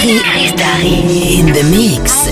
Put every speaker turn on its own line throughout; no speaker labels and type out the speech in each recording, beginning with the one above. Starry in the mix.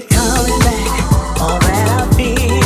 they coming back? All that I feel.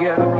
again.